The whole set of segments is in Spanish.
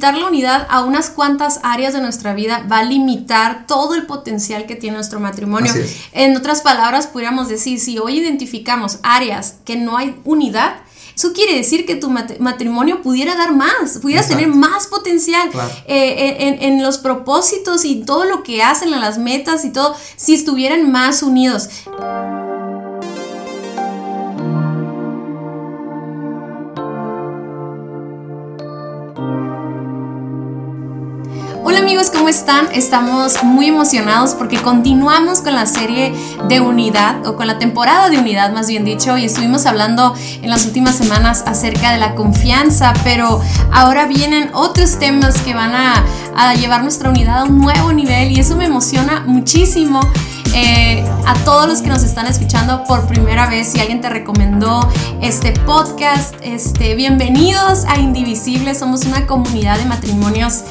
limitar la unidad a unas cuantas áreas de nuestra vida va a limitar todo el potencial que tiene nuestro matrimonio. En otras palabras, podríamos decir, si hoy identificamos áreas que no hay unidad, eso quiere decir que tu matrimonio pudiera dar más, pudieras tener más potencial eh, en, en, los propósitos y todo lo que hacen, en las metas y todo, si estuvieran más unidos. Amigos, ¿cómo están? Estamos muy emocionados porque continuamos con la serie de unidad o con la temporada de unidad más bien dicho y estuvimos hablando en las últimas semanas acerca de la confianza, pero ahora vienen otros temas que van a, llevar nuestra unidad a un nuevo nivel y eso me emociona muchísimo. Eh, a todos los que nos están escuchando por primera vez, si alguien te recomendó este podcast, este, bienvenidos a Indivisibles, somos una comunidad de matrimonios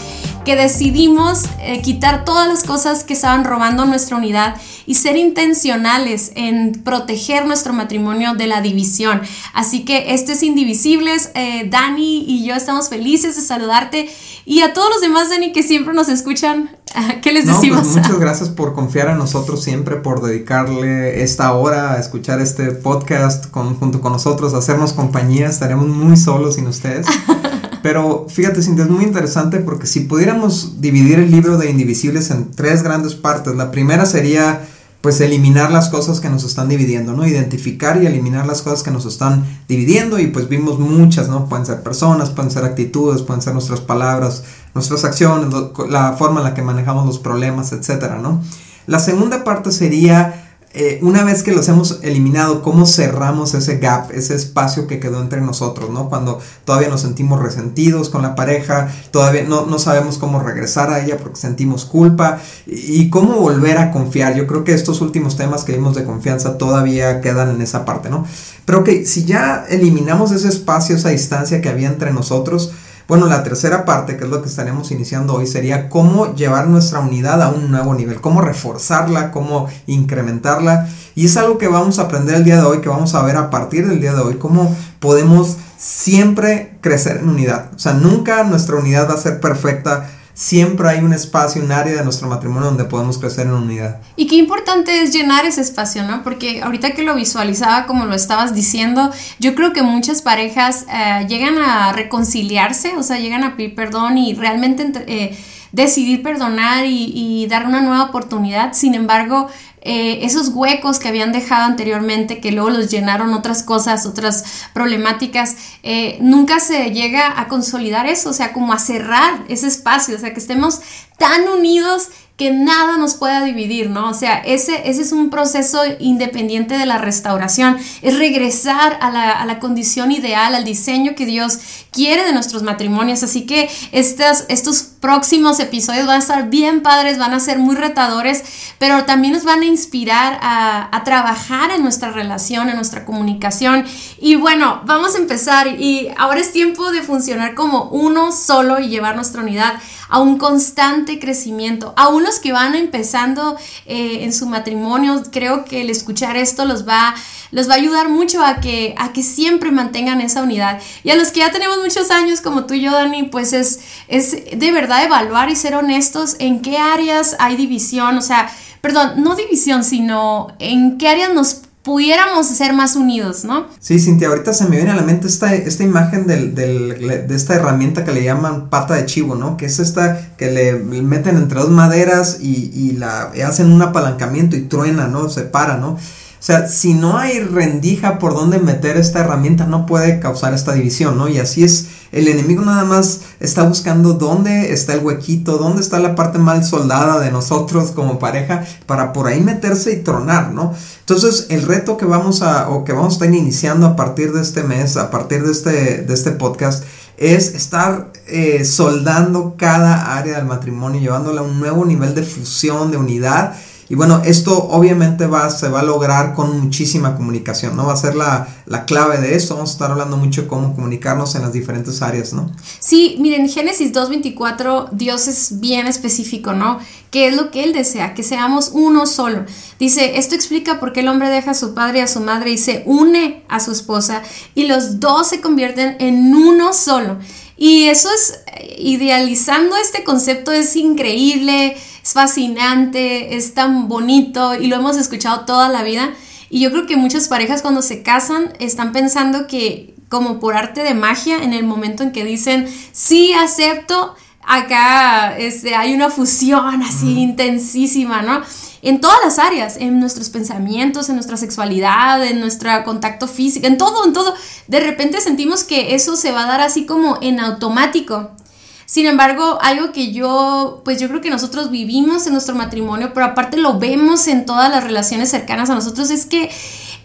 que decidimos eh, quitar todas las cosas que estaban robando nuestra unidad y ser intencionales en proteger nuestro matrimonio de la división. Así que esto es Indivisibles. Eh, Dani y yo estamos felices de saludarte y a todos los demás, Dani, que siempre nos escuchan. ¿Qué les pues decimos? muchas gracias por confiar en nosotros siempre, por dedicarle esta hora a escuchar este podcast junto con nosotros, hacernos compañía. Estaremos muy solos sin ustedes. Pero fíjate, Cintia, es muy interesante porque si pudiéramos dividir el libro de Indivisibles en tres grandes partes, la primera sería pues eliminar las cosas que nos están dividiendo, ¿no? Identificar y eliminar las cosas que nos están dividiendo y pues vimos muchas, ¿no? Pueden ser personas, pueden ser actitudes, pueden ser nuestras palabras, nuestras acciones, la forma en la que manejamos los problemas, etcétera, ¿no? La segunda parte sería eh, una vez que los hemos eliminado, ¿cómo cerramos ese gap, ese espacio que quedó entre nosotros, ¿no? Cuando todavía nos sentimos resentidos con la pareja, todavía no, no sabemos cómo regresar a ella porque sentimos culpa y, cómo volver a confiar. Yo creo que estos últimos temas que vimos de confianza todavía quedan en esa parte, ¿no? Pero que si ya eliminamos ese espacio, esa distancia que había entre nosotros, bueno, la tercera parte, que es lo que estaremos iniciando hoy, sería cómo llevar nuestra unidad a un nuevo nivel, cómo reforzarla, cómo incrementarla. Y es algo que vamos a aprender el día de hoy, que vamos a ver a partir del día de hoy, cómo podemos siempre crecer en unidad. O sea, nunca nuestra unidad va a ser perfecta, siempre hay un espacio, un área de nuestro matrimonio donde podemos crecer en unidad. Y qué importante es llenar ese espacio, ¿no? Porque ahorita que lo visualizaba como lo estabas diciendo, yo creo que muchas parejas eh, llegan a reconciliarse, o sea, llegan a pedir perdón y realmente... Eh, decidir perdonar y, dar una nueva oportunidad. Sin embargo, eh, esos huecos que habían dejado anteriormente, que luego los llenaron otras cosas, otras problemáticas, eh, nunca se llega a consolidar eso, o sea, como a cerrar ese espacio, o sea, que estemos tan unidos que nada nos pueda dividir, ¿no? O sea, ese, ese es un proceso independiente de la restauración, es regresar a la, a la, condición ideal, al diseño que Dios quiere de nuestros matrimonios. Así que estos, estos próximos episodios van a estar bien padres, van a ser muy retadores, pero también nos van a inspirar a, a trabajar en nuestra relación, en nuestra comunicación. Y bueno, vamos a empezar y ahora es tiempo de funcionar como uno solo y llevar nuestra unidad a un constante crecimiento. A unos que van empezando eh, en su matrimonio, creo que el escuchar esto los va, los va a ayudar mucho a que, a que siempre mantengan esa unidad. Y a los que ya tenemos muchos años, como tú y yo, Dani, pues es, es de verdad evaluar y ser honestos en qué áreas hay división, o sea, perdón, no división, sino en qué áreas nos pudiéramos ser más unidos, ¿no? Sí, Cintia, ahorita se me viene a la mente esta, esta imagen del, de esta herramienta que le llaman pata de chivo, ¿no? Que es esta que le meten entre dos maderas y, y la hacen un apalancamiento y truena, ¿no? Se para, ¿no? O sea, si no hay rendija por donde meter esta herramienta, no puede causar esta división, ¿no? Y así es, el enemigo nada más está buscando dónde está el huequito, dónde está la parte mal soldada de nosotros como pareja, para por ahí meterse y tronar, ¿no? Entonces, el reto que vamos a, o que vamos a estar iniciando a partir de este mes, a partir de este, de este podcast, es estar eh, soldando cada área del matrimonio, llevándola a un nuevo nivel de fusión, de unidad y bueno, esto obviamente va, se va a lograr con muchísima comunicación, ¿no? Va a ser la, clave de esto. Vamos a estar hablando mucho de cómo comunicarnos en las diferentes áreas, ¿no? Sí, miren, Génesis 2.24, Dios es bien específico, ¿no? ¿Qué es lo que Él desea? Que seamos uno solo. Dice, esto explica por qué el hombre deja a su padre y a su madre y se une a su esposa y los dos se convierten en uno solo. Y eso es, idealizando este concepto es increíble, es fascinante, es tan bonito y lo hemos escuchado toda la vida. Y yo creo que muchas parejas cuando se casan están pensando que como por arte de magia, en el momento en que dicen, sí, acepto, acá este, hay una fusión así intensísima, ¿no? En todas las áreas, en nuestros pensamientos, en nuestra sexualidad, en nuestro contacto físico, en todo, en todo. De repente sentimos que eso se va a dar así como en automático. Sin embargo, algo que yo, pues yo creo que nosotros vivimos en nuestro matrimonio, pero aparte lo vemos en todas las relaciones cercanas a nosotros, es que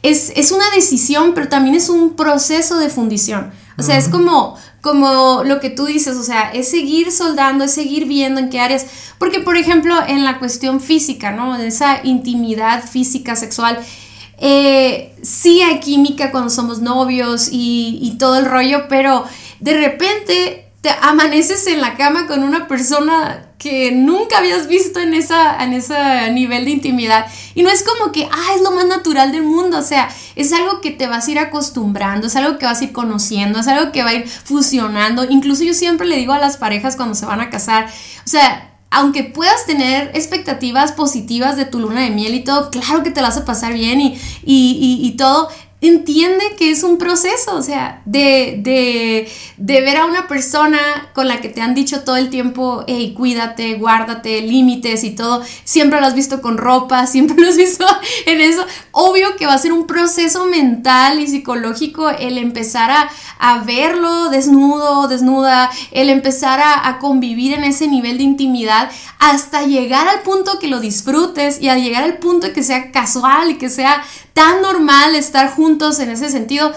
es, una decisión, pero también es un proceso de fundición. O sea, es como, como lo que tú dices, o sea, es seguir soldando, es seguir viendo en qué áreas. Porque, por ejemplo, en la cuestión física, ¿no? En esa intimidad física, sexual, eh, sí hay química cuando somos novios y, y todo el rollo, pero de repente te amaneces en la cama con una persona que nunca habías visto en, esa, en ese nivel de intimidad. Y no es como que, ah, es lo más natural del mundo, o sea, es algo que te vas a ir acostumbrando, es algo que vas a ir conociendo, es algo que va a ir fusionando. Incluso yo siempre le digo a las parejas cuando se van a casar, o sea, aunque puedas tener expectativas positivas de tu luna de miel y todo, claro que te vas a pasar bien y, y, y todo, entiende que es un proceso, o sea, de, de, de, ver a una persona con la que te han dicho todo el tiempo, hey, cuídate, guárdate, límites y todo, siempre lo has visto con ropa, siempre lo has visto en eso, obvio que va a ser un proceso mental y psicológico el empezar a, a verlo desnudo, desnuda, el empezar a, a convivir en ese nivel de intimidad hasta llegar al punto que lo disfrutes y a llegar al punto que sea casual y que sea tan normal estar juntos en ese sentido.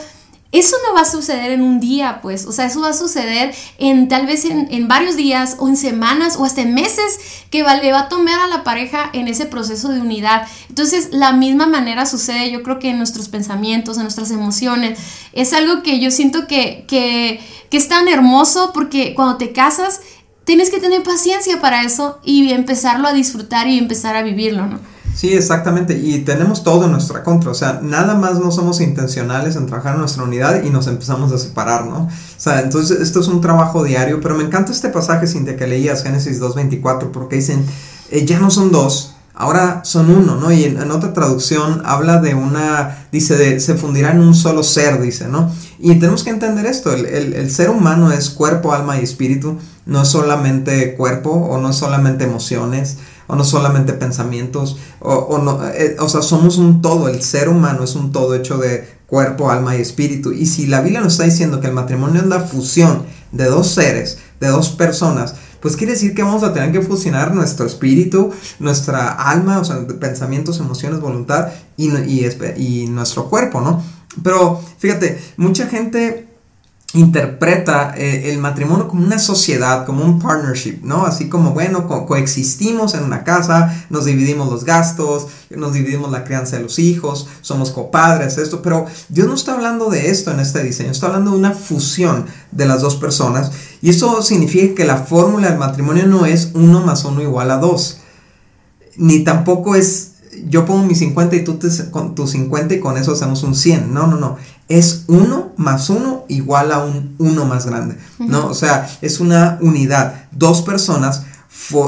Eso no va a suceder en un día, pues, o sea, eso va a suceder en tal vez en, varios días o en semanas o hasta en meses que le va a tomar a la pareja en ese proceso de unidad. Entonces, la misma manera sucede, yo creo que en nuestros pensamientos, en nuestras emociones. Es algo que yo siento que, que, que es tan hermoso porque cuando te casas, tienes que tener paciencia para eso y empezarlo a disfrutar y empezar a vivirlo, ¿no? Sí, exactamente. Y tenemos todo en nuestra contra. O sea, nada más no somos intencionales en trabajar en nuestra unidad y nos empezamos a separar, ¿no? O sea, entonces esto es un trabajo diario. Pero me encanta este pasaje, Cintia, que leías, Génesis 2.24, porque dicen, eh, ya no son dos, ahora son uno, ¿no? Y en, otra traducción habla de una, dice, de, se fundirá en un solo ser, dice, ¿no? Y tenemos que entender esto, el, el ser humano es cuerpo, alma y espíritu, no es solamente cuerpo o no es solamente emociones o no solamente pensamientos, o, no, eh, o sea, somos un todo, el ser humano es un todo hecho de cuerpo, alma y espíritu. Y si la Biblia nos está diciendo que el matrimonio es la fusión de dos seres, de dos personas, pues quiere decir que vamos a tener que fusionar nuestro espíritu, nuestra alma, o sea, pensamientos, emociones, voluntad y, y nuestro cuerpo, ¿no? Pero fíjate, mucha gente interpreta eh, el matrimonio como una sociedad, como un partnership, ¿no? Así como, bueno, coexistimos en una casa, nos dividimos los gastos, nos dividimos la crianza de los hijos, somos copadres, esto, pero Dios no está hablando de esto en este diseño, está hablando de una fusión de las dos personas y eso significa que la fórmula del matrimonio no es uno más uno igual a dos, ni tampoco es yo pongo mi 50 y tú te, con tu 50 y con eso hacemos un 100. No, no, no. Es 1 más 1 igual a un 1 más grande. ¿no? O sea, es una unidad. Dos personas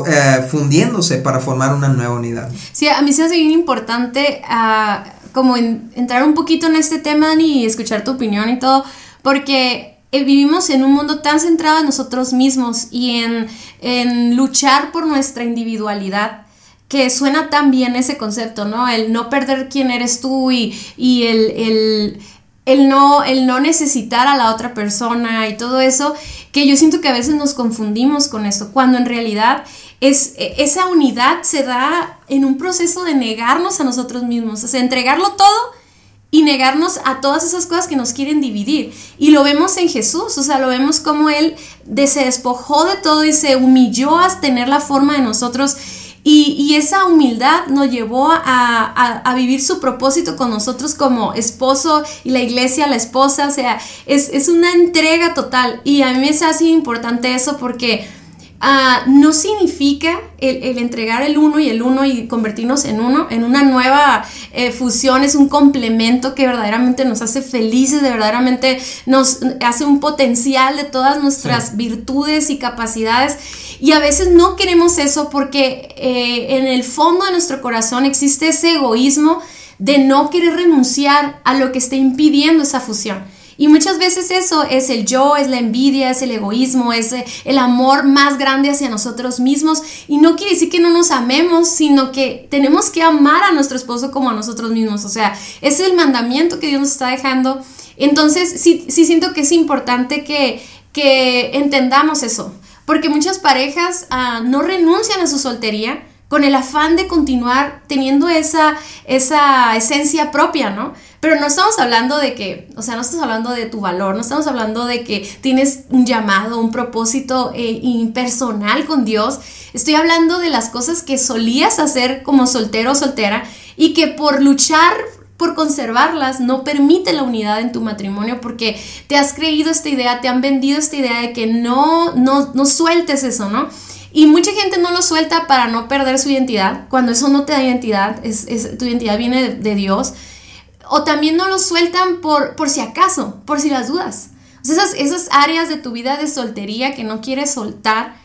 eh, fundiéndose para formar una nueva unidad. Sí, a mí se hace bien importante uh, como entrar un poquito en este tema y escuchar tu opinión y todo, porque eh, vivimos en un mundo tan centrado en nosotros mismos y en, en luchar por nuestra individualidad que suena tan bien ese concepto, ¿no? El no perder quién eres tú y, y el, el, no, el no necesitar a la otra persona y todo eso, que yo siento que a veces nos confundimos con eso, cuando en realidad es, e, esa unidad se da en un proceso de negarnos a nosotros mismos, o sea, entregarlo todo y negarnos a todas esas cosas que nos quieren dividir. Y lo vemos en Jesús, o sea, lo vemos como Él se despojó de todo y se humilló a tener la forma de nosotros y, esa humildad nos llevó a, vivir su propósito con nosotros como esposo y la iglesia, la esposa, o sea, es, una entrega total. Y a mí me hace así importante eso porque Ah, no significa el, entregar el uno y el uno y convertirnos en uno, en una nueva eh, fusión, es un complemento que verdaderamente nos hace felices, de verdaderamente nos hace un potencial de todas nuestras virtudes y capacidades. Y a veces no queremos eso porque eh, en el fondo de nuestro corazón existe ese egoísmo de no querer renunciar a lo que esté impidiendo esa fusión. Y muchas veces eso es el yo, es la envidia, es el egoísmo, es eh, el amor más grande hacia nosotros mismos. Y no quiere decir que no nos amemos, sino que tenemos que amar a nuestro esposo como a nosotros mismos. O sea, es el mandamiento que Dios nos está dejando. Entonces, sí, sí siento que es importante que, que entendamos eso. Porque muchas parejas ah, no renuncian a su soltería con el afán de continuar teniendo esa, esa esencia propia, ¿no? Pero no estamos hablando de que, o sea, no estamos hablando de tu valor, no estamos hablando de que tienes un llamado, un propósito eh, impersonal con Dios. Estoy hablando de las cosas que solías hacer como soltero o soltera y que por luchar por conservarlas no permite la unidad en tu matrimonio porque te has creído esta idea, te han vendido esta idea de que no, no, no sueltes eso, ¿no? Y mucha gente no lo suelta para no perder su identidad, cuando eso no te da identidad, es, tu identidad viene de Dios o también no lo sueltan por, por si acaso, por si las dudas. O sea, esas, esas áreas de tu vida de soltería que no quieres soltar,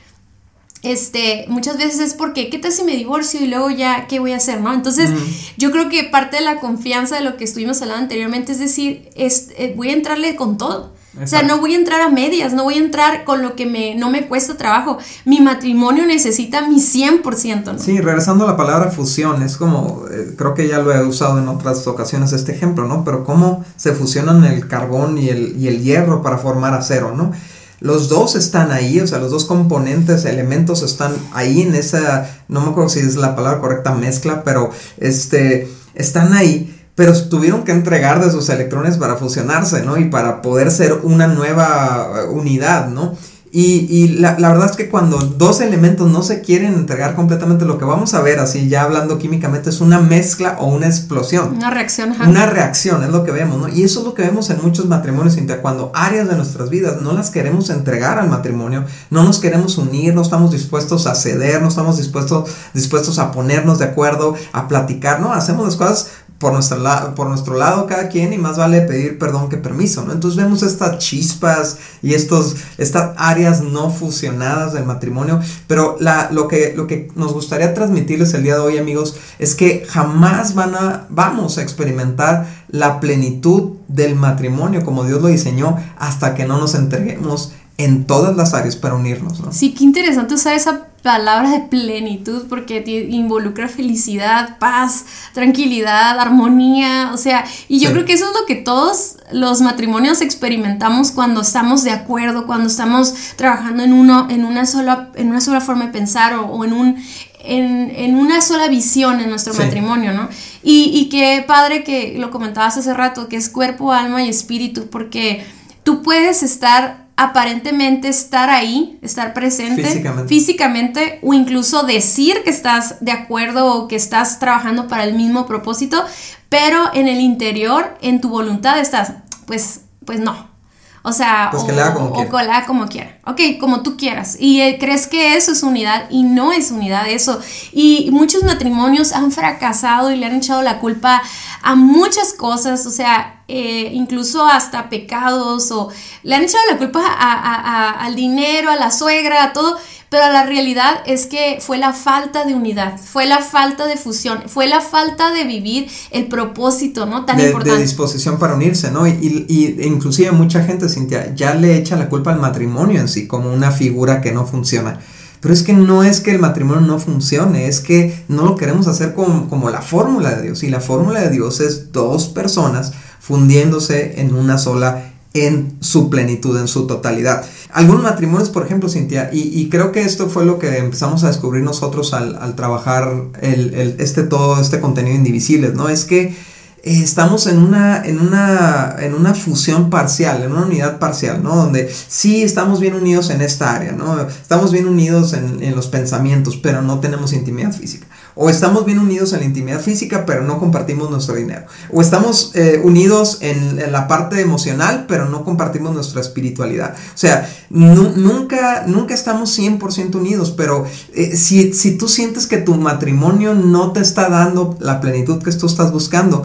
este, muchas veces es porque, ¿qué tal si me divorcio y luego ya, qué voy a hacer, no? Entonces, yo creo que parte de la confianza de lo que estuvimos hablando anteriormente es decir, es, eh, voy a entrarle con todo. O sea, no voy a entrar a medias, no voy a entrar con lo que me, no me cuesta trabajo. Mi matrimonio necesita mi 100%. ¿no? Sí, regresando a la palabra fusión, es como, eh, creo que ya lo he usado en otras ocasiones este ejemplo, ¿no? Pero cómo se fusionan el carbón y el, y el hierro para formar acero, ¿no? Los dos están ahí, o sea, los dos componentes, elementos están ahí en esa, no me acuerdo si es la palabra correcta, mezcla, pero este, están ahí pero tuvieron que entregar de sus electrones para fusionarse, ¿no? Y para poder ser una nueva unidad, ¿no? Y, y la, la, verdad es que cuando dos elementos no se quieren entregar completamente, lo que vamos a ver, así ya hablando químicamente, es una mezcla o una explosión. Una reacción. Una reacción, es lo que vemos, ¿no? Y eso es lo que vemos en muchos matrimonios, cuando áreas de nuestras vidas no las queremos entregar al matrimonio, no nos queremos unir, no estamos dispuestos a ceder, no estamos dispuestos, dispuestos a ponernos de acuerdo, a platicar, ¿no? Hacemos las cosas por, nuestra por nuestro lado cada quien y más vale pedir perdón que permiso, ¿no? Entonces vemos estas chispas y estos, estas áreas no fusionadas del matrimonio, pero la, lo, que, lo que nos gustaría transmitirles el día de hoy, amigos, es que jamás van a, vamos a experimentar la plenitud del matrimonio como Dios lo diseñó hasta que no nos entreguemos en todas las áreas para unirnos, ¿no? Sí, qué interesante usar esa palabra de plenitud porque involucra felicidad, paz, tranquilidad, armonía, o sea, y yo creo que eso es lo que todos los matrimonios experimentamos cuando estamos de acuerdo, cuando estamos trabajando en uno, en una sola, en una sola forma de pensar o, en un en, una sola visión en nuestro matrimonio, ¿no? Y, y qué padre que lo comentabas hace rato, que es cuerpo, alma y espíritu, porque tú puedes estar aparentemente estar ahí, estar presente físicamente. o incluso decir que estás de acuerdo o que estás trabajando para el mismo propósito, pero en el interior, en tu voluntad estás, pues, pues no. O sea, pues o, que haga como o, quiera. como quiera. Ok, como tú quieras. Y eh, crees que eso es unidad y no es unidad eso. Y muchos matrimonios han fracasado y le han echado la culpa a muchas cosas. O sea, eh, incluso hasta pecados o le han echado la culpa al dinero, a la suegra, a todo, pero la realidad es que fue la falta de unidad, fue la falta de fusión, fue la falta de vivir el propósito, ¿no? Tan importante. De disposición para unirse, ¿no? Y, y, inclusive mucha gente, Cintia, ya le echa la culpa al matrimonio en sí como una figura que no funciona. Pero es que no es que el matrimonio no funcione, es que no lo queremos hacer como, como la fórmula de Dios. Y la fórmula de Dios es dos personas fundiéndose en una sola en su plenitud, en su totalidad. Algunos matrimonios, por ejemplo, Cintia, y, creo que esto fue lo que empezamos a descubrir nosotros al, trabajar este, todo este contenido indivisible, ¿no? Es que eh, estamos en una, en, una, en una fusión parcial, en una unidad parcial, ¿no? Donde sí estamos bien unidos en esta área, ¿no? Estamos bien unidos en los pensamientos, pero no tenemos intimidad física. O estamos bien unidos en la intimidad física, pero no compartimos nuestro dinero. O estamos eh, unidos en, la parte emocional, pero no compartimos nuestra espiritualidad. O sea, nunca, nunca estamos 100% unidos, pero eh, si, si tú sientes que tu matrimonio no te está dando la plenitud que tú estás buscando,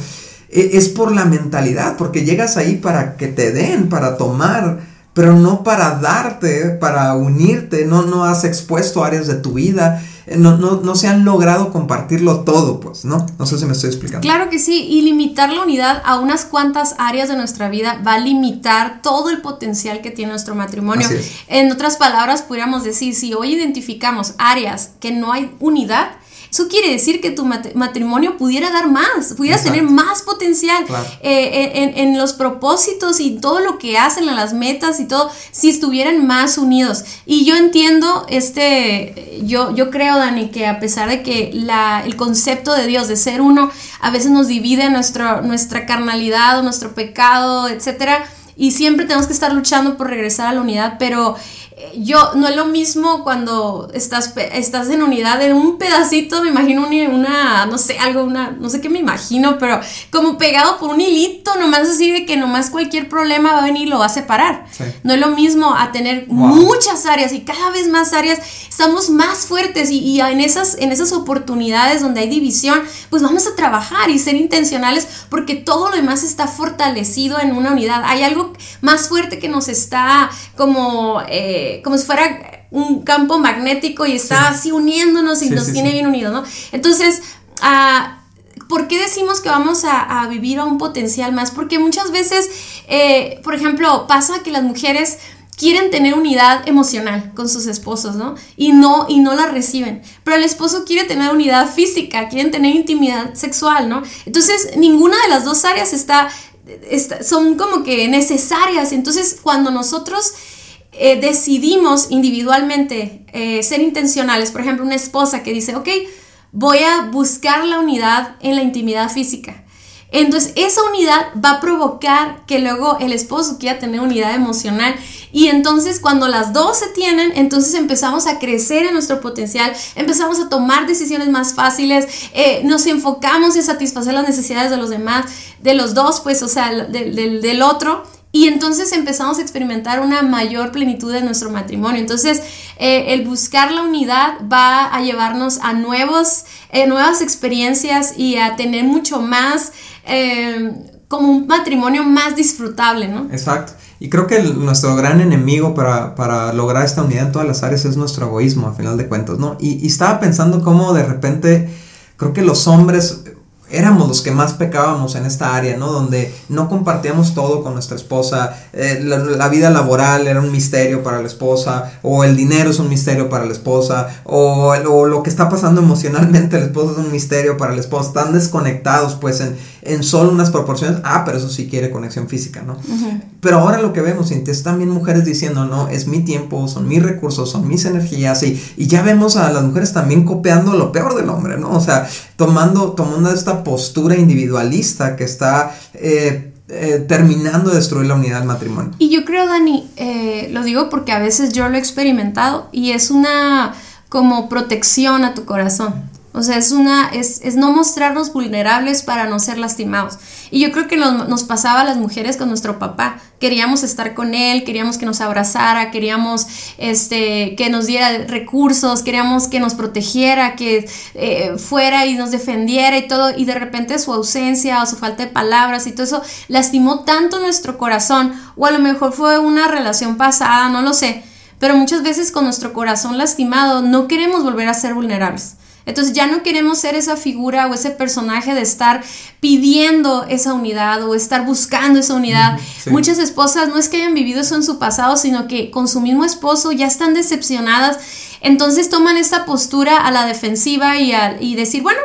e, es por la mentalidad, porque llegas ahí para que te den, para tomar pero no para darte, para unirte, no, no has expuesto áreas de tu vida, no, no, no, se han logrado compartirlo todo, pues, ¿no? No sé si me estoy explicando. Claro que sí, y limitar la unidad a unas cuantas áreas de nuestra vida va a limitar todo el potencial que tiene nuestro matrimonio. En otras palabras, podríamos decir, si hoy identificamos áreas que no hay unidad, eso quiere decir que tu matrimonio pudiera dar más, pudieras tener más potencial eh, en, los propósitos y todo lo que hacen, en las metas y todo, si estuvieran más unidos. Y yo entiendo, este, yo, yo creo, Dani, que a pesar de que la, el concepto de Dios, de ser uno, a veces nos divide nuestro, nuestra carnalidad o nuestro pecado, etcétera, y siempre tenemos que estar luchando por regresar a la unidad, pero yo no es lo mismo cuando estás, estás en unidad en un pedacito, me imagino una, no sé, algo, una, no sé qué me imagino, pero como pegado por un hilito, nomás así de que nomás cualquier problema va a venir y lo va a separar. No es lo mismo a tener muchas áreas y cada vez más áreas, estamos más fuertes y, y, en, esas, en esas oportunidades donde hay división, pues vamos a trabajar y ser intencionales porque todo lo demás está fortalecido en una unidad. Hay algo más fuerte que nos está como... Eh, como si fuera un campo magnético y está así uniéndonos y nos tiene bien unidos, ¿no? Entonces, uh, ¿por qué decimos que vamos a, vivir a un potencial más? Porque muchas veces, eh, por ejemplo, pasa que las mujeres quieren tener unidad emocional con sus esposos, ¿no? Y no, y no la reciben. Pero el esposo quiere tener unidad física, quieren tener intimidad sexual, ¿no? Entonces, ninguna de las dos áreas está, está son como que necesarias. Entonces, cuando nosotros eh, decidimos individualmente eh, ser intencionales, por ejemplo, una esposa que dice, ok, voy a buscar la unidad en la intimidad física. Entonces, esa unidad va a provocar que luego el esposo quiera tener unidad emocional. Y entonces, cuando las dos se tienen, entonces empezamos a crecer en nuestro potencial, empezamos a tomar decisiones más fáciles, eh, nos enfocamos en satisfacer las necesidades de los demás, de los dos, pues, o sea, del otro. Y entonces empezamos a experimentar una mayor plenitud de nuestro matrimonio. Entonces, eh, el buscar la unidad va a llevarnos a nuevos, eh, nuevas experiencias y a tener mucho más, eh, como un matrimonio más disfrutable, ¿no? Exacto. Y creo que nuestro gran enemigo para, para, lograr esta unidad en todas las áreas es nuestro egoísmo, a final de cuentas, ¿no? Y estaba pensando cómo de repente, creo que los hombres éramos los que más pecábamos en esta área, ¿no? Donde no compartíamos todo con nuestra esposa, eh, la, vida laboral era un misterio para la esposa, o el dinero es un misterio para la esposa, o, lo que está pasando emocionalmente el esposo es un misterio para la esposa, están desconectados pues en, en solo unas proporciones, ah, pero eso sí quiere conexión física, ¿no? Pero ahora lo que vemos, y están bien mujeres diciendo, no, es mi tiempo, son mis recursos, son mis energías, y, y ya vemos a las mujeres también copiando lo peor del hombre, ¿no? O sea, tomando, tomando esta postura individualista que está... Eh, eh, terminando de destruir la unidad del matrimonio. Y yo creo, Dani, eh, lo digo porque a veces yo lo he experimentado y es una como protección a tu corazón. O sea, es, una, es, es, no mostrarnos vulnerables para no ser lastimados. Y yo creo que nos, pasaba a las mujeres con nuestro papá. Queríamos estar con él, queríamos que nos abrazara, queríamos este, que nos diera recursos, queríamos que nos protegiera, que eh, fuera y nos defendiera y todo. Y de repente su ausencia o su falta de palabras y todo eso lastimó tanto nuestro corazón. O a lo mejor fue una relación pasada, no lo sé. Pero muchas veces con nuestro corazón lastimado no queremos volver a ser vulnerables. Entonces ya no queremos ser esa figura o ese personaje de estar pidiendo esa unidad o estar buscando esa unidad. Muchas esposas no es que hayan vivido eso en su pasado, sino que con su mismo esposo ya están decepcionadas. Entonces toman esta postura a la defensiva y, y decir, bueno,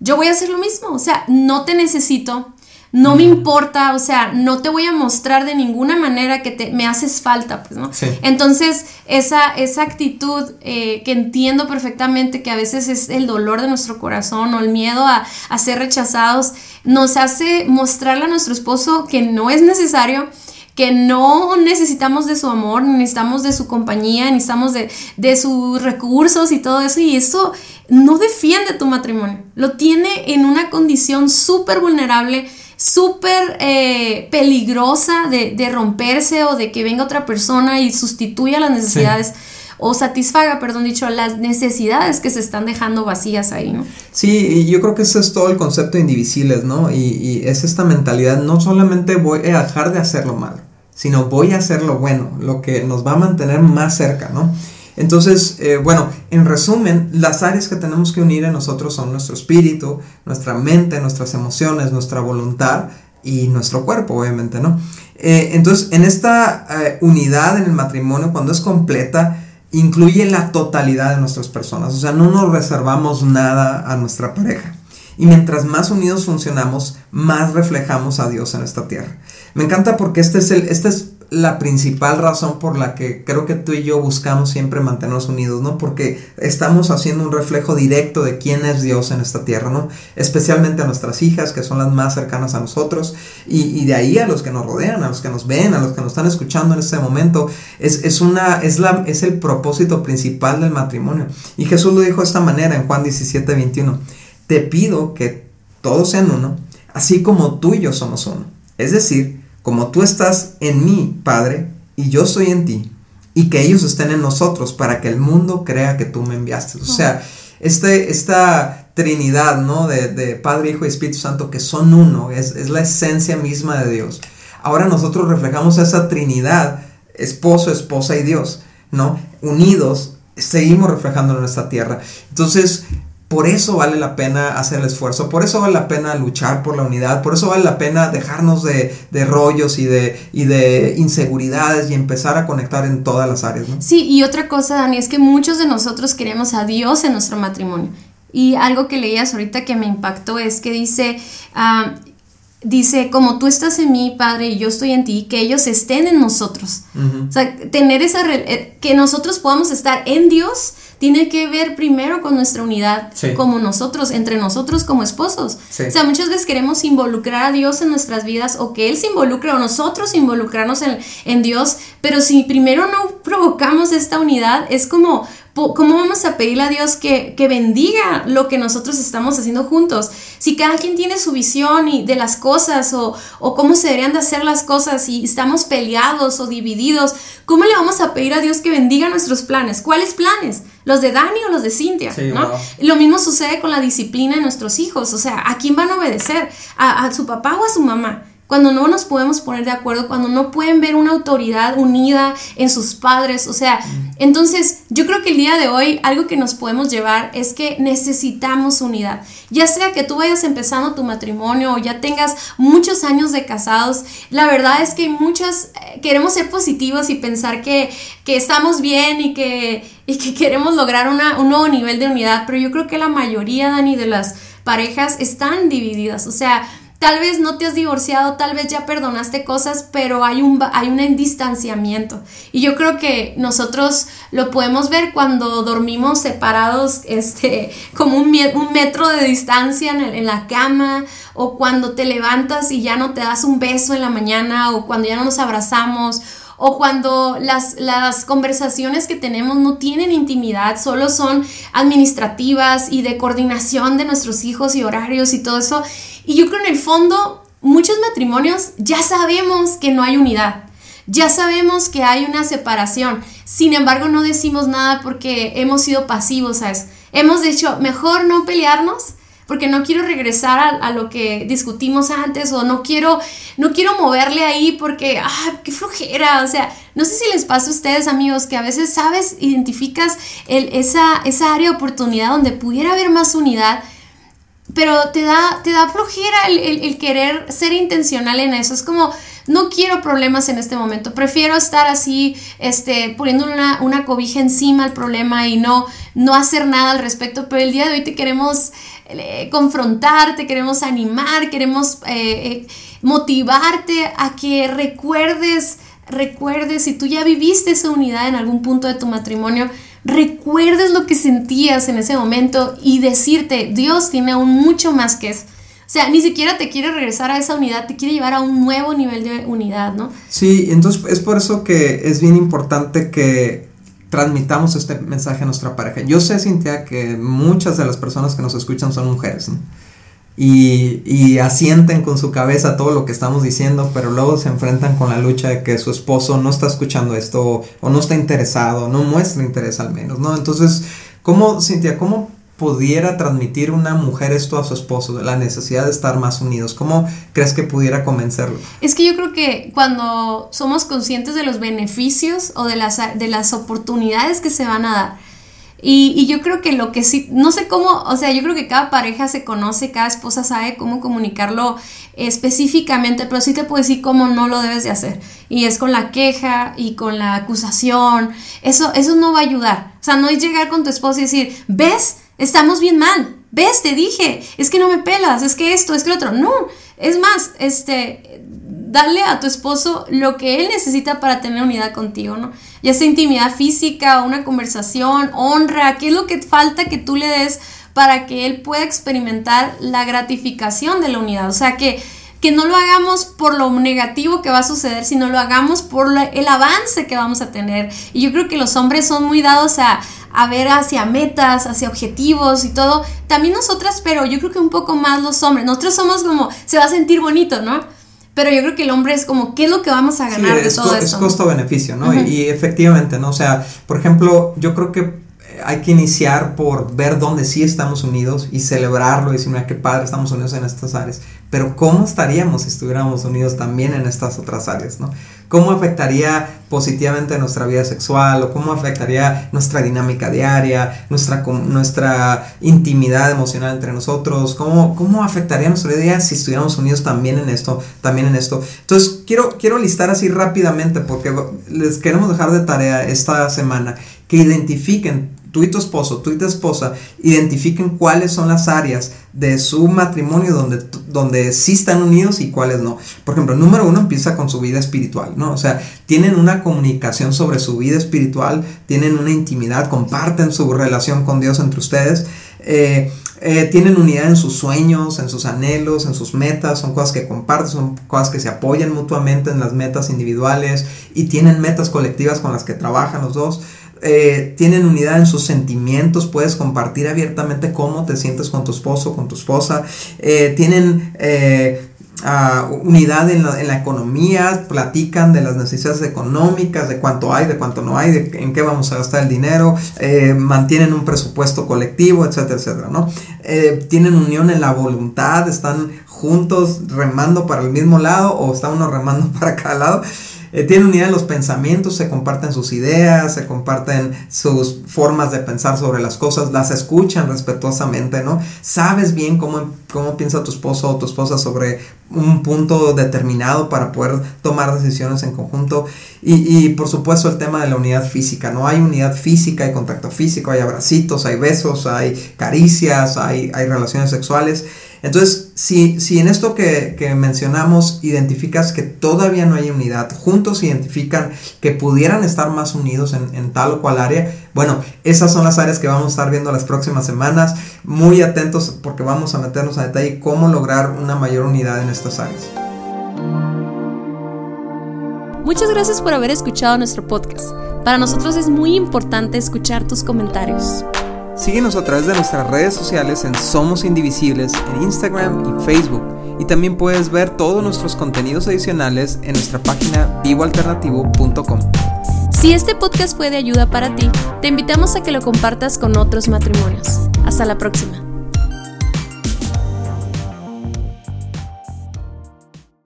yo voy a hacer lo mismo. O sea, no te necesito, no me importa, o sea, no te voy a mostrar de ninguna manera que te, me haces falta, pues, ¿no? Entonces, esa, esa actitud eh, que entiendo perfectamente que a veces es el dolor de nuestro corazón o el miedo a, a ser rechazados, nos hace mostrarle a nuestro esposo que no es necesario, que no necesitamos de su amor, necesitamos de su compañía, necesitamos de, de sus recursos y todo eso. Y eso no defiende tu matrimonio. Lo tiene en una condición súper vulnerable súper eh, peligrosa de, romperse o de que venga otra persona y sustituya las necesidades. o satisfaga, perdón dicho, las necesidades que se están dejando vacías ahí, ¿no? Sí, y yo creo que ese es todo el concepto de indivisibles, ¿no? Y, y, es esta mentalidad, no solamente voy a dejar de hacer lo malo, sino voy a hacer lo bueno, lo que nos va a mantener más cerca, ¿no? Entonces, eh, bueno, en resumen, las áreas que tenemos que unir en nosotros son nuestro espíritu, nuestra mente, nuestras emociones, nuestra voluntad y nuestro cuerpo, obviamente, ¿no? Eh, entonces, en esta eh, unidad en el matrimonio, cuando es completa, incluye la totalidad de nuestras personas, o sea, no nos reservamos nada a nuestra pareja. Y mientras más unidos funcionamos, más reflejamos a Dios en esta tierra. Me encanta porque este es el, este es la principal razón por la que creo que tú y yo buscamos siempre mantenernos unidos, ¿no? Porque estamos haciendo un reflejo directo de quién es Dios en esta tierra, ¿no? Especialmente a nuestras hijas, que son las más cercanas a nosotros, y, de ahí a los que nos rodean, a los que nos ven, a los que nos están escuchando en este momento. Es, es, una, es, la, es el propósito principal del matrimonio. Y Jesús lo dijo de esta manera en Juan 17, 21. Te pido que todos sean uno, así como tú y yo somos uno. Es decir, como tú estás en mí, Padre, y yo estoy en ti, y que ellos estén en nosotros para que el mundo crea que tú me enviaste. O sea, este, esta Trinidad, ¿no? De, Padre, Hijo y Espíritu Santo, que son uno, es, es la esencia misma de Dios. Ahora nosotros reflejamos esa Trinidad, esposo, esposa y Dios, ¿no? Unidos, seguimos reflejando en esta tierra. Entonces, por eso vale la pena hacer el esfuerzo, por eso vale la pena luchar por la unidad, por eso vale la pena dejarnos de, rollos y de, y de inseguridades y empezar a conectar en todas las áreas. ¿no? Sí, y otra cosa, Dani, es que muchos de nosotros queremos a Dios en nuestro matrimonio. Y algo que leías ahorita que me impactó es que dice, ah, dice, como tú estás en mí, Padre, y yo estoy en ti, que ellos estén en nosotros. O sea, tener esa, eh, que nosotros podamos estar en Dios tiene que ver primero con nuestra unidad como nosotros, entre nosotros como esposos. O sea, muchas veces queremos involucrar a Dios en nuestras vidas o que Él se involucre o nosotros involucrarnos en, en Dios, pero si primero no provocamos esta unidad, es como ¿Cómo vamos a pedirle a Dios que, bendiga lo que nosotros estamos haciendo juntos? Si cada quien tiene su visión y de las cosas o, cómo se deberían de hacer las cosas y estamos peleados o divididos, ¿cómo le vamos a pedir a Dios que bendiga nuestros planes? ¿Cuáles planes? ¿Los de Dani o los de Cintia? Lo mismo sucede con la disciplina de nuestros hijos. O sea, ¿a quién van a obedecer? a su papá o a su mamá? Cuando no nos podemos poner de acuerdo, cuando no pueden ver una autoridad unida en sus padres, o sea, entonces yo creo que el día de hoy algo que nos podemos llevar es que necesitamos unidad, ya sea que tú vayas empezando tu matrimonio o ya tengas muchos años de casados, la verdad es que muchas eh, queremos ser positivos y pensar que, que estamos bien y que, y que queremos lograr una, un nuevo nivel de unidad, pero yo creo que la mayoría, Dani, de las parejas están divididas, o sea, Tal vez no te has divorciado, tal vez ya perdonaste cosas, pero hay un, hay un distanciamiento. Y yo creo que nosotros lo podemos ver cuando dormimos separados, este, como un, metro de distancia en, en, la cama, o cuando te levantas y ya no te das un beso en la mañana, o cuando ya no nos abrazamos, o cuando las, las conversaciones que tenemos no tienen intimidad, solo son administrativas y de coordinación de nuestros hijos y horarios y todo eso. Y yo creo en el fondo, muchos matrimonios ya sabemos que no hay unidad. Ya sabemos que hay una separación. Sin embargo, no decimos nada porque hemos sido pasivos a eso. Hemos dicho, mejor no pelearnos porque no quiero regresar a, lo que discutimos antes o no quiero, no quiero moverle ahí porque, ah, qué flojera, o sea, no sé si les pasa a ustedes amigos que a veces sabes, identificas el, esa, esa área de oportunidad donde pudiera haber más unidad, pero te da, te da flojera el, querer ser intencional en eso, es como, no quiero problemas en este momento, prefiero estar así, este, poniendo una, una cobija encima al problema y no, no hacer nada al respecto, pero el día de hoy te queremos eh, confrontarte, queremos animar, queremos eh, eh, motivarte a que recuerdes, recuerdes, si tú ya viviste esa unidad en algún punto de tu matrimonio, recuerdes lo que sentías en ese momento y decirte, Dios tiene aún mucho más que eso. O sea, ni siquiera te quiere regresar a esa unidad, te quiere llevar a un nuevo nivel de unidad, ¿no? Sí, entonces es por eso que es bien importante que transmitamos este mensaje a nuestra pareja. Yo sé, Cintia, que muchas de las personas que nos escuchan son mujeres, ¿no? Y, y, asienten con su cabeza todo lo que estamos diciendo, pero luego se enfrentan con la lucha de que su esposo no está escuchando esto o no está interesado, no muestra interés al menos, ¿no? Entonces, ¿cómo, Cintia, cómo pudiera transmitir una mujer esto a su esposo, la necesidad de estar más unidos? ¿Cómo crees que pudiera convencerlo? Es que yo creo que cuando somos conscientes de los beneficios o de las, de las oportunidades que se van a dar, y, yo creo que lo que sí, no sé cómo, o sea, yo creo que cada pareja se conoce, cada esposa sabe cómo comunicarlo específicamente, pero sí te puedo decir cómo no lo debes de hacer. Y es con la queja y con la acusación. Eso, eso no va a ayudar. O sea, no es llegar con tu esposa y decir, ¿ves? estamos bien mal. ¿Ves? Te dije, es que no me pelas, es que esto, es que lo otro. No, es más, este, dale a tu esposo lo que él necesita para tener unidad contigo, ¿no? Ya sea intimidad física, una conversación, honra, ¿qué es lo que falta que tú le des para que él pueda experimentar la gratificación de la unidad? O sea, que, que no lo hagamos por lo negativo que va a suceder, sino lo hagamos por el avance que vamos a tener. Y yo creo que los hombres son muy dados a a ver hacia metas, hacia objetivos y todo. También nosotras, pero yo creo que un poco más los hombres. Nosotros somos como, se va a sentir bonito, ¿no? Pero yo creo que el hombre es como, ¿qué es lo que vamos a ganar de todo esto? Es costo-beneficio, ¿no? y, efectivamente, ¿no? O sea, por ejemplo, yo creo que hay que iniciar por ver dónde sí estamos unidos y celebrarlo y decir, mira qué padre, estamos unidos en estas áreas. Pero ¿cómo estaríamos si estuviéramos unidos también en estas otras áreas, no? ¿Cómo afectaría positivamente nuestra vida sexual o cómo afectaría nuestra dinámica diaria, nuestra, nuestra intimidad emocional entre nosotros? ¿Cómo, ¿Cómo afectaría nuestra vida si estuviéramos unidos también en esto, también en esto? Entonces, quiero, quiero listar así rápidamente porque les queremos dejar de tarea esta semana que identifiquen tú y tu esposo, tú y tu esposa, identifiquen cuáles son las áreas de su matrimonio donde, donde sí están unidos y cuáles no. Por ejemplo, número uno empieza con su vida espiritual, ¿no? O sea, tienen una comunicación sobre su vida espiritual, tienen una intimidad, comparten su relación con Dios entre ustedes. Eh, eh, tienen unidad en sus sueños, en sus anhelos, en sus metas, son cosas que comparten, son cosas que se apoyan mutuamente en las metas individuales y tienen metas colectivas con las que trabajan los dos. Eh, tienen unidad en sus sentimientos, puedes compartir abiertamente cómo te sientes con tu esposo, con tu esposa, eh, tienen eh, unidad en la, economía, platican de las necesidades económicas, de cuánto hay, de cuánto no hay, de en qué vamos a gastar el dinero, mantienen un presupuesto colectivo, etcétera, etcétera, ¿no? tienen unión en la voluntad, están juntos remando para el mismo lado o está uno remando para cada lado. Eh, tienen unidad los pensamientos, se comparten sus ideas, se comparten sus formas de pensar sobre las cosas, las escuchan respetuosamente, ¿no? Sabes bien cómo, cómo piensa tu esposo o tu esposa sobre un punto determinado para poder tomar decisiones en conjunto. Y, y, por supuesto el tema de la unidad física, ¿no? Hay unidad física, hay contacto físico, hay abracitos, hay besos, hay caricias, hay, hay relaciones sexuales. Entonces, si, si en esto que, mencionamos identificas que todavía no hay unidad, juntos identifican que pudieran estar más unidos en, tal o cual área, bueno, esas son las áreas que vamos a estar viendo las próximas semanas. Muy atentos porque vamos a meternos a detalle cómo lograr una mayor unidad en estas áreas. Muchas gracias por haber escuchado nuestro podcast. Para nosotros es muy importante escuchar tus comentarios. Síguenos a través de nuestras redes sociales en Somos Indivisibles en Instagram y Facebook. Y también puedes ver todos nuestros contenidos adicionales en nuestra página vivoalternativo.com. Si este podcast fue de ayuda para ti, te invitamos a que lo compartas con otros matrimonios. Hasta la próxima.